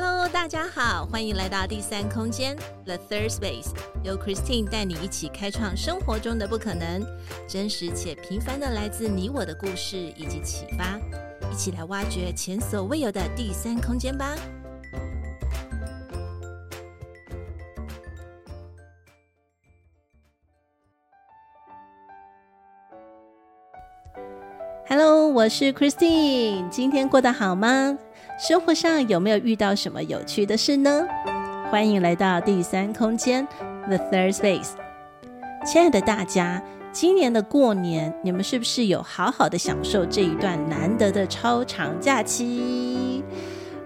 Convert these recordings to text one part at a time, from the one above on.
Hello，大家好，欢迎来到第三空间 The Third Space，由 Christine 带你一起开创生活中的不可能，真实且平凡的来自你我的故事以及启发，一起来挖掘前所未有的第三空间吧。Hello，我是 Christine，今天过得好吗？生活上有没有遇到什么有趣的事呢？欢迎来到第三空间 The Third Space。亲爱的大家，今年的过年，你们是不是有好好的享受这一段难得的超长假期？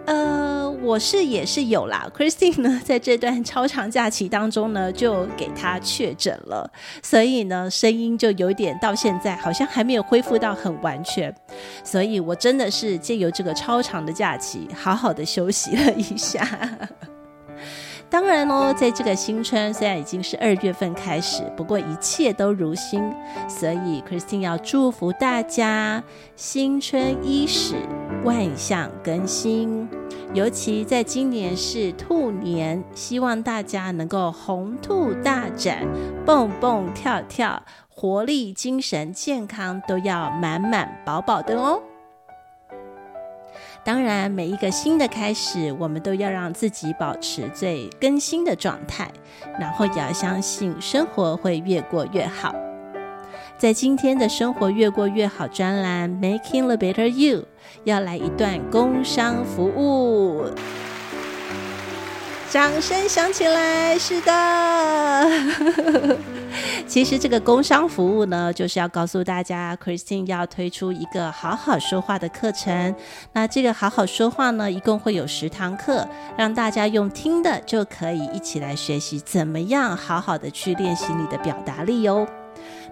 呃，我是也是有啦。Christine 呢，在这段 超长假期当中呢，就给她确诊了，所以呢，声音就有点到现在好像还没有恢复到很完全。所以我真的是借由这个超长的假期，好好的休息了一下。当然哦，在这个新春，虽然已经是二月份开始，不过一切都如新，所以 Christine 要祝福大家新春伊始，万象更新。尤其在今年是兔年，希望大家能够红兔大展，蹦蹦跳跳，活力、精神、健康都要满满饱饱的哦。当然，每一个新的开始，我们都要让自己保持最更新的状态，然后也要相信生活会越过越好。在今天的生活越过越好专栏，Making the Better You，要来一段工商服务。掌声响起来！是的，其实这个工商服务呢，就是要告诉大家，Christine 要推出一个好好说话的课程。那这个好好说话呢，一共会有十堂课，让大家用听的就可以一起来学习怎么样好好的去练习你的表达力哦。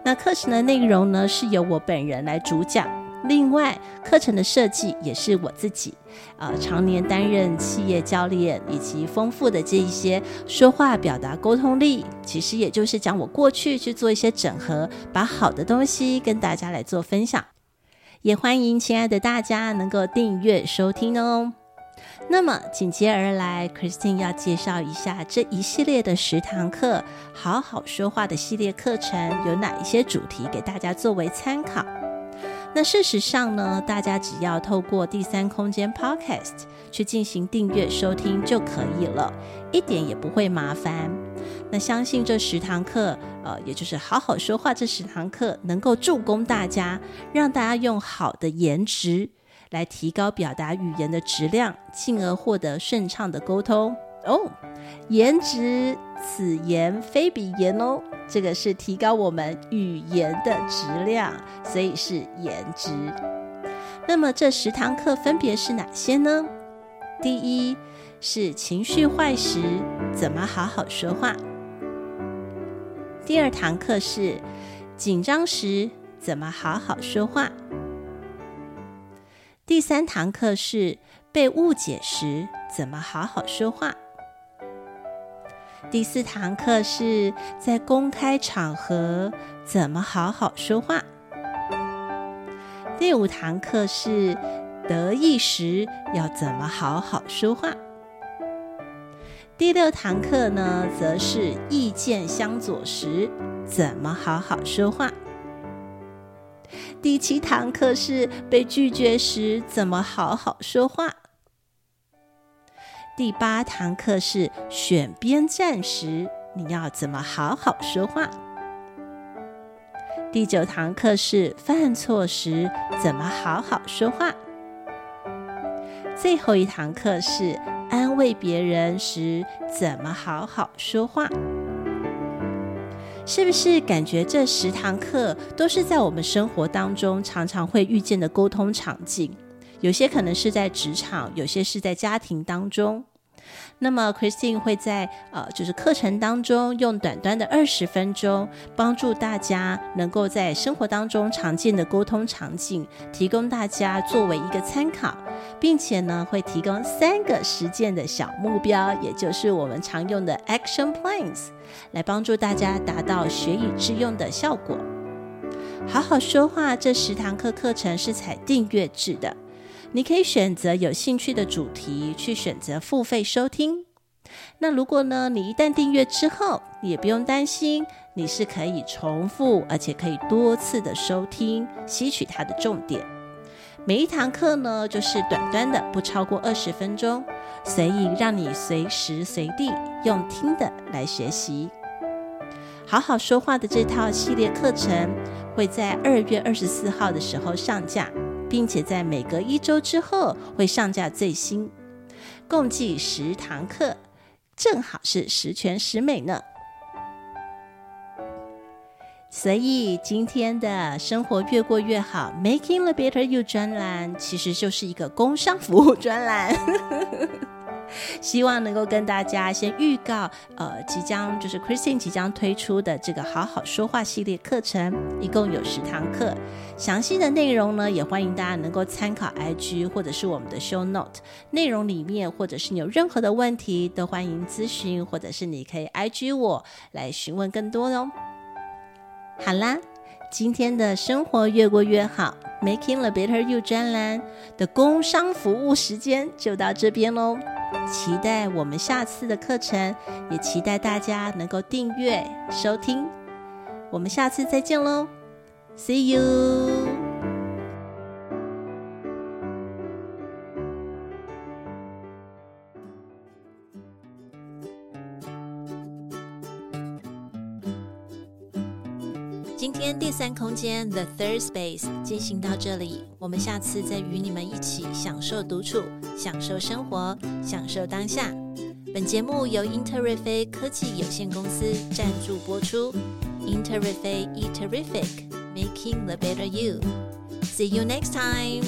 那课程的内容呢，是由我本人来主讲。另外，课程的设计也是我自己，呃，常年担任企业教练，以及丰富的这一些说话表达沟通力，其实也就是讲我过去去做一些整合，把好的东西跟大家来做分享。也欢迎亲爱的大家能够订阅收听哦。那么紧接而来，Christine 要介绍一下这一系列的十堂课，好好说话的系列课程有哪一些主题，给大家作为参考。那事实上呢，大家只要透过第三空间 Podcast 去进行订阅收听就可以了，一点也不会麻烦。那相信这十堂课，呃，也就是好好说话这十堂课，能够助攻大家，让大家用好的颜值来提高表达语言的质量，进而获得顺畅的沟通。哦，颜值，此言非彼言哦。这个是提高我们语言的质量，所以是颜值。那么这十堂课分别是哪些呢？第一是情绪坏时怎么好好说话。第二堂课是紧张时怎么好好说话。第三堂课是被误解时怎么好好说话。第四堂课是在公开场合怎么好好说话。第五堂课是得意时要怎么好好说话。第六堂课呢，则是意见相左时怎么好好说话。第七堂课是被拒绝时怎么好好说话。第八堂课是选边站时，你要怎么好好说话？第九堂课是犯错时怎么好好说话？最后一堂课是安慰别人时怎么好好说话？是不是感觉这十堂课都是在我们生活当中常常会遇见的沟通场景？有些可能是在职场，有些是在家庭当中。那么，Christine 会在呃，就是课程当中用短短的二十分钟，帮助大家能够在生活当中常见的沟通场景，提供大家作为一个参考，并且呢，会提供三个实践的小目标，也就是我们常用的 Action Plans，来帮助大家达到学以致用的效果。好好说话这十堂课课程是采订阅制的。你可以选择有兴趣的主题去选择付费收听。那如果呢，你一旦订阅之后，你也不用担心，你是可以重复而且可以多次的收听，吸取它的重点。每一堂课呢，就是短短的，不超过二十分钟，随意让你随时随地用听的来学习。好好说话的这套系列课程会在二月二十四号的时候上架，并且在每隔一周之后会上架最新，共计十堂课。正好是十全十美呢，所以今天的生活越过越好，Making the Better You 专栏其实就是一个工商服务专栏。希望能够跟大家先预告，呃，即将就是 Christine 即将推出的这个好好说话系列课程，一共有十堂课。详细的内容呢，也欢迎大家能够参考 IG 或者是我们的 Show Note 内容里面，或者是你有任何的问题，都欢迎咨询，或者是你可以 IG 我来询问更多哦。好啦，今天的生活越过越好，Making the Better You 专栏的工商服务时间就到这边喽。期待我们下次的课程，也期待大家能够订阅收听。我们下次再见喽，See you。今天第三空间 The Third Space 进行到这里，我们下次再与你们一起享受独处，享受生活，享受当下。本节目由英特瑞飞科技有限公司赞助播出。英特瑞飞 Eat Terrific，Making the Better You。See you next time.